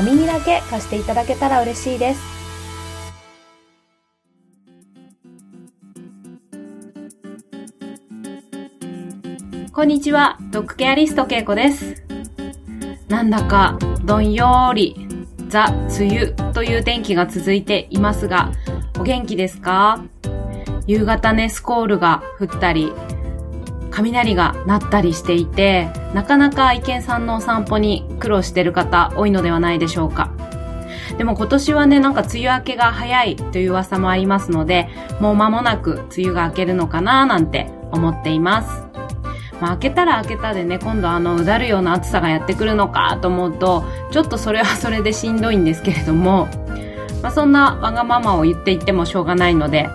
お耳だけ貸していただけたら嬉しいです。こんにちは、ドッグケアリストけいこです。なんだかどんよーりザ・梅雨という天気が続いていますが、お元気ですか？夕方ね、スコールが降ったり、雷が鳴ったりしていて、なかなか愛犬さんのお散歩に苦労してる方多いのではないでしょうか。でも今年はね、なんか梅雨明けが早いという噂もありますので、もう間もなく梅雨が明けるのかななんて思っています。まあ、明けたら明けたでね、今度あの、うだるような暑さがやってくるのかと思うと、ちょっとそれはそれでしんどいんですけれども、まあ、そんなわがままを言っていってもしょうがないので、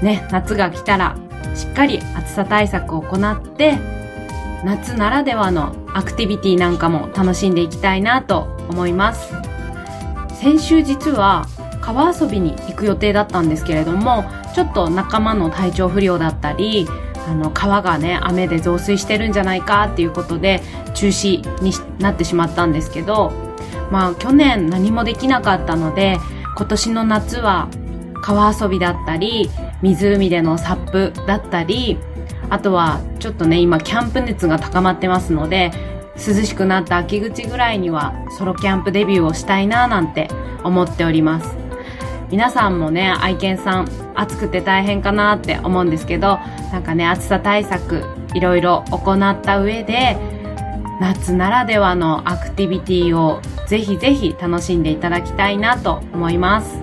ね、夏が来たらしっかり暑さ対策を行って夏ならではのアクティビティなんかも楽しんでいきたいなと思います。先週実は川遊びに行く予定だったんですけれどもちょっと仲間の体調不良だったりあの川がね雨で増水してるんじゃないかっていうことで中止になってしまったんですけどまあ去年何もできなかったので今年の夏は川遊びだったり湖でのサップだったり、あとはちょっとね、今キャンプ熱が高まってますので、涼しくなった秋口ぐらいにはソロキャンプデビューをしたいななんて思っております。皆さんもね、愛犬さん暑くて大変かなって思うんですけど、なんかね、暑さ対策いろいろ行った上で、夏ならではのアクティビティをぜひぜひ楽しんでいただきたいなと思います。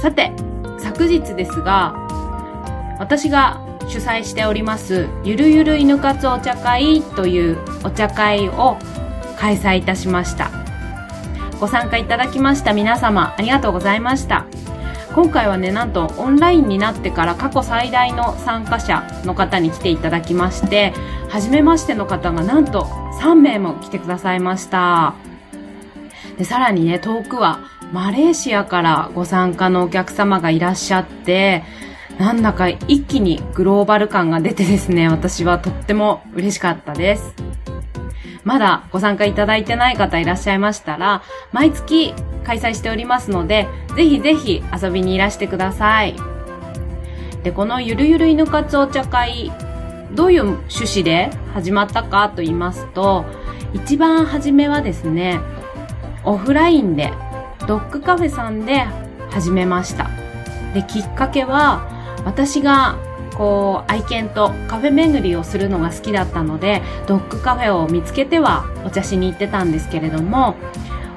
さて、昨日ですが、私が主催しております、ゆるゆる犬活お茶会というお茶会を開催いたしました。ご参加いただきました皆様、ありがとうございました。今回はね、なんとオンラインになってから過去最大の参加者の方に来ていただきまして、初めましての方がなんと3名も来てくださいました。で、さらにね、遠くはマレーシアからご参加のお客様がいらっしゃって、なんだか一気にグローバル感が出てですね、私はとっても嬉しかったです。まだご参加いただいてない方いらっしゃいましたら、毎月開催しておりますので、ぜひぜひ遊びにいらしてください。で、このゆるゆる犬活お茶会、どういう趣旨で始まったかと言いますと、一番初めはですね、オフラインでドッグカフェさんで始めました。で、きっかけは、私がこう愛犬とカフェ巡りをするのが好きだったのでドッグカフェを見つけてはお茶しに行ってたんですけれども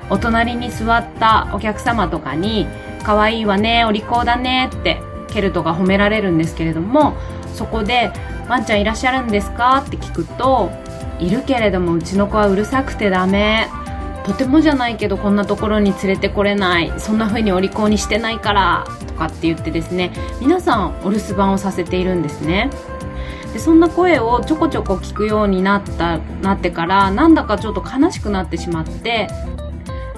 お隣に座ったお客様とかに「可愛いわねお利口だね」ってケルトが褒められるんですけれどもそこで「ワンちゃんいらっしゃるんですか?」って聞くと「いるけれどもうちの子はうるさくてダメ」とてもじゃないけどこんなところに連れてこれないそんな風にお利口にしてないからとかって言ってですね皆さんお留守番をさせているんですね。でそんな声をちょこちょこ聞くようになったなってからなんだかちょっと悲しくなってしまって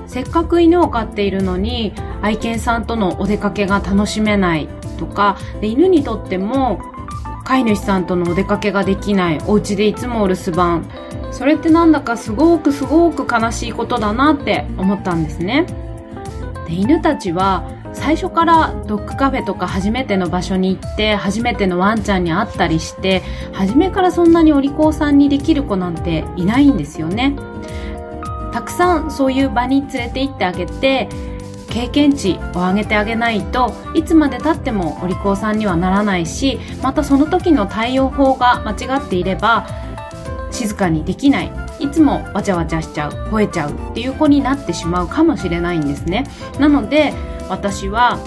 せっかく犬を飼っているのに愛犬さんとのお出かけが楽しめないとかで犬にとっても飼い主さんとのお出かけができないお家でいつもお留守番それってなんだかすごくすごく悲しいことだなって思ったんですね。で犬たちは最初からドッグカフェとか初めての場所に行って初めてのワンちゃんに会ったりして初めからそんなにお利口さんにできる子なんていないんですよね。たくさんそういう場に連れて行ってあげて経験値を上げてあげないといつまでたってもお利口さんにはならないしまたその時の対応法が間違っていれば静かにできない。いつもわちゃわちゃしちゃう吠えちゃうっていう子になってしまうかもしれないんですね。なので私は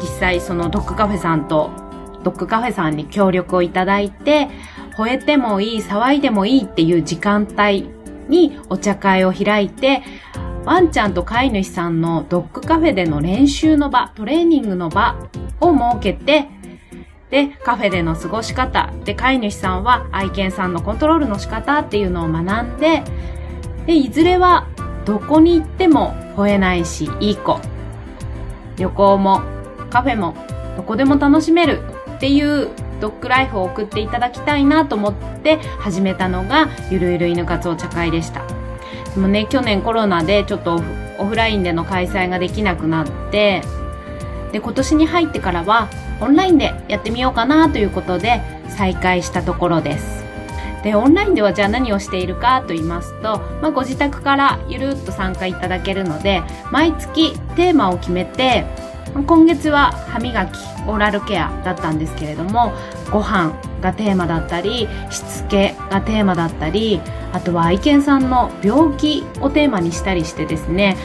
実際そのドッグカフェさんとドッグカフェさんに協力をいただいて吠えてもいい騒いでもいいっていう時間帯にお茶会を開いてワンちゃんと飼い主さんのドッグカフェでの練習の場、トレーニングの場を設けて、で、カフェでの過ごし方、で、飼い主さんは愛犬さんのコントロールの仕方っていうのを学んで、で、いずれはどこに行っても吠えないし、いい子。旅行もカフェもどこでも楽しめるっていうドッグライフを送っていただきたいなと思って始めたのがゆるゆる犬活お茶会でした。でもね、去年コロナでちょっとオフラインでの開催ができなくなって、で、今年に入ってからはオンラインでやってみようかなということで再開したところです。で、オンラインではじゃあ何をしているかと言いますと、まあ、ご自宅からゆるっと参加いただけるので、毎月テーマを決めて、今月は歯磨き、オーラルケアだったんですけれども、ご飯がテーマだったり、しつけがテーマだったり、あとは愛犬さんの病気をテーマにしたりしてですね、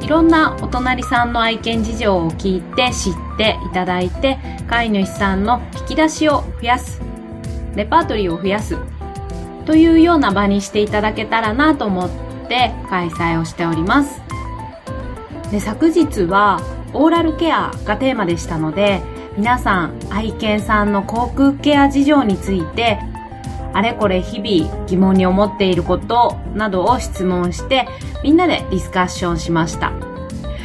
いろんなお隣さんの愛犬事情を聞いて知っていただいて、飼い主さんの引き出しを増やす、レパートリーを増やす、というような場にしていただけたらなと思って開催をしております。で昨日はオーラルケアがテーマでしたので、皆さん愛犬さんの口腔ケア事情についてあれこれ日々疑問に思っていることなどを質問してみんなでディスカッションしました。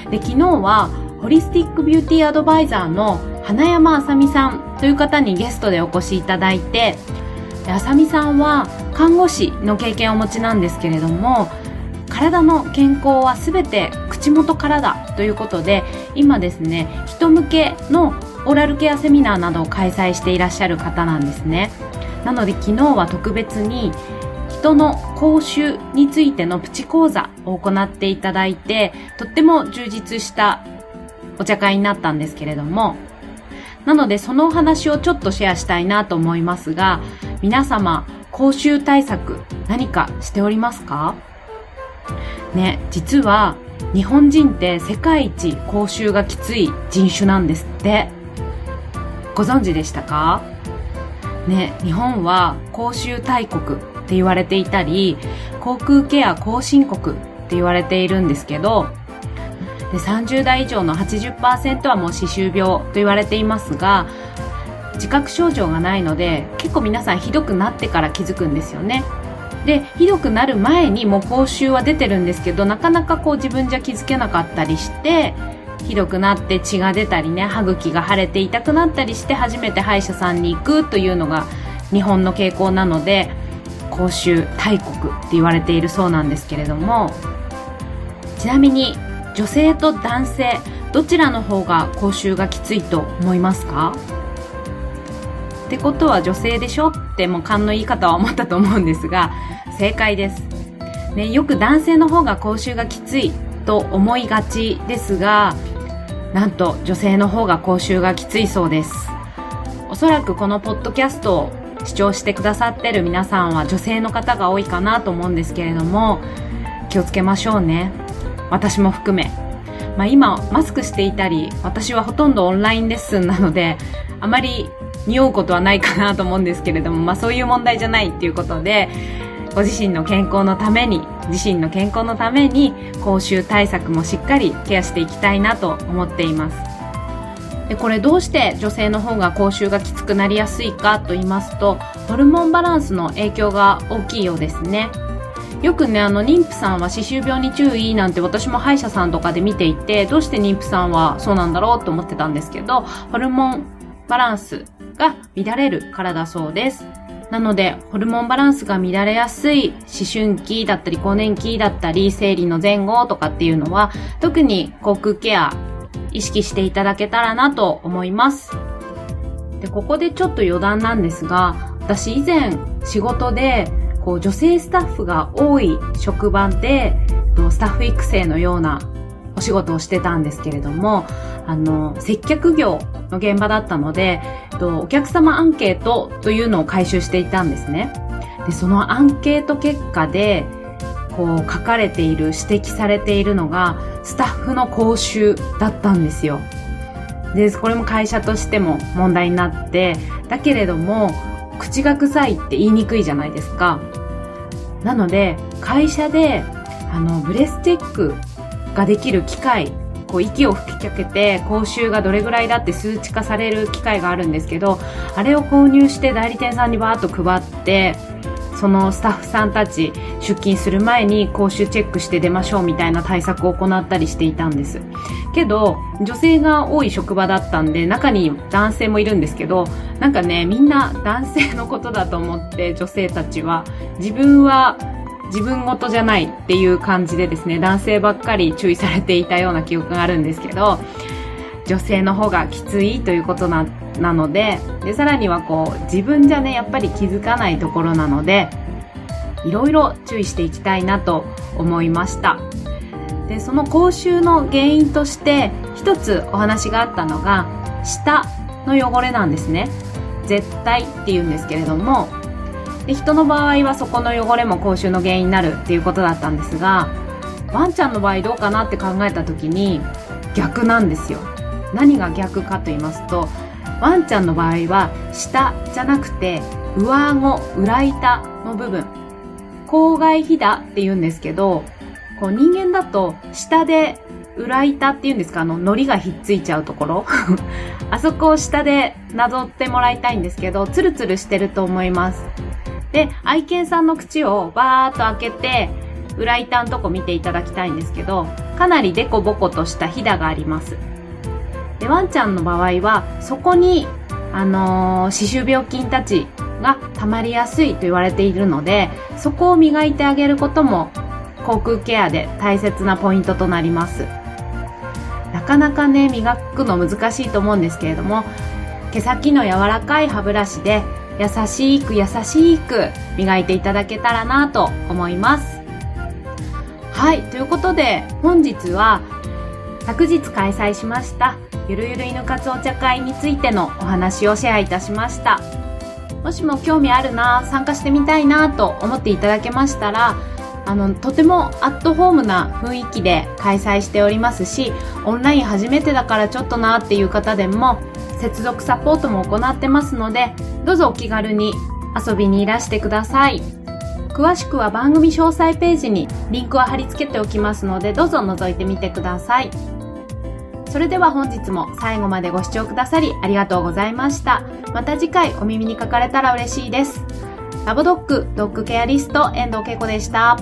で、昨日はホリスティックビューティーアドバイザーの花山あさみさんという方にゲストでお越しいただいて、あさみさんは看護師の経験をお持ちなんですけれども、体の健康は全て口元からだということで、今ですね、人向けのオーラルケアセミナーなどを開催していらっしゃる方なんですね。なので昨日は特別に人の口臭についてのプチ講座を行っていただいて、とっても充実したお茶会になったんですけれども、なのでそのお話をちょっとシェアしたいなと思いますが、皆様、口臭対策何かしておりますか？ね、実は日本人って世界一口臭がきつい人種なんですって。ご存知でしたか？ね、日本は口臭大国って言われていたり、口腔ケア後進国って言われているんですけど、で30代以上の80%はもう歯周病と言われていますが、自覚症状がないので、結構皆さんひどくなってから気づくんですよね。で、ひどくなる前にもう口臭は出てるんですけど、なかなかこう自分じゃ気づけなかったりして、ひどくなって血が出たりね、歯茎が腫れて痛くなったりして初めて歯医者さんに行くというのが日本の傾向なので、口臭大国って言われているそうなんですけれども、ちなみに女性と男性、どちらの方が口臭がきついと思いますか？ってことは女性でしょってもう勘のいい方は思ったと思うんですが、正解です。ね、よく男性の方が口臭がきついと思いがちですが、なんと女性の方が口臭がきついそうです。おそらくこのポッドキャストを視聴してくださってる皆さんは女性の方が多いかなと思うんですけれども、気をつけましょうね。私も含め。まあ今、マスクしていたり、私はほとんどオンラインレッスンなので、あまり匂うことはないかなと思うんですけれども、まあそういう問題じゃないっていうことで、ご自身の健康のために、自身の健康のために、口臭対策もしっかりケアしていきたいなと思っています。でこれどうして女性の方が口臭がきつくなりやすいかと言いますと、ホルモンバランスの影響が大きいようですね。よくね、あの、妊婦さんは歯周病に注意なんて私も歯医者さんとかで見ていて、どうして妊婦さんはそうなんだろうと思ってたんですけど、ホルモンバランスが乱れるからだそうです。なので、ホルモンバランスが乱れやすい思春期だったり更年期だったり生理の前後とかっていうのは、特に口腔ケア意識していただけたらなと思います。で、ここでちょっと余談なんですが、私以前仕事でこう女性スタッフが多い職場で、スタッフ育成のようなお仕事をしてたんですけれども、あの、接客業の現場だったので、とお客様アンケートというのを回収していたんですね。で、そのアンケート結果で、こう書かれている、指摘されているのが、スタッフの講習だったんですよ。で、これも会社としても問題になって、だけれども、口が臭いって言いにくいじゃないですか。なので、会社で、あの、ブレスチェックができる機械、こう息を吹きかけて講習がどれぐらいだって数値化される機械があるんですけど、あれを購入して代理店さんにバーッと配って、そのスタッフさんたち出勤する前に講習チェックして出ましょうみたいな対策を行ったりしていたんです。けど、女性が多い職場だったんで、中に男性もいるんですけど、なんかね、みんな男性のことだと思って女性たちは、自分は自分事じゃないっていう感じでですね、男性ばっかり注意されていたような記憶があるんですけど、女性の方がきついということななのででさらにはこう自分じゃねやっぱり気づかないところなのでいろいろ注意していきたいなと思いました。でその口臭の原因として一つお話があったのが舌の汚れなんですね。絶対って言うんですけれどもで人の場合はそこの汚れも口臭の原因になるっていうことだったんですがワンちゃんの場合どうかなって考えた時に逆なんですよ。何が逆かと言いますとワンちゃんの場合は下じゃなくて上顎裏板の部分。口外ひだって言うんですけどこう人間だと下で裏板っていうんですか？あの糊がひっついちゃうところ。あそこを下でなぞってもらいたいんですけどツルツルしてると思います。で愛犬さんの口をバーッと開けて裏板のとこ見ていただきたいんですけどかなりデコボコとしたひだがあります。でワンちゃんの場合はそこに、あのー、歯周病菌たちが溜まりやすいと言われているのでそこを磨いてあげることも口腔ケアで大切なポイントとなります。なかなかね磨くの難しいと思うんですけれども毛先の柔らかい歯ブラシで優しく優しく磨いていただけたらなと思いますはいということで本日は昨日開催しましたゆるゆる犬活お茶会についてのお話をシェアいたしました。もしも興味あるな、参加してみたいなと思っていただけましたら、あの、とてもアットホームな雰囲気で開催しておりますし、オンライン初めてだからちょっとなっていう方でも、接続サポートも行ってますので、どうぞお気軽に遊びにいらしてください。詳しくは番組詳細ページにリンクを貼り付けておきますので、どうぞ覗いてみてください。それでは本日も最後までご視聴くださりありがとうございました。また次回お耳にかかれたら嬉しいです。ラボドッグドッグケアリスト遠藤恵子でした。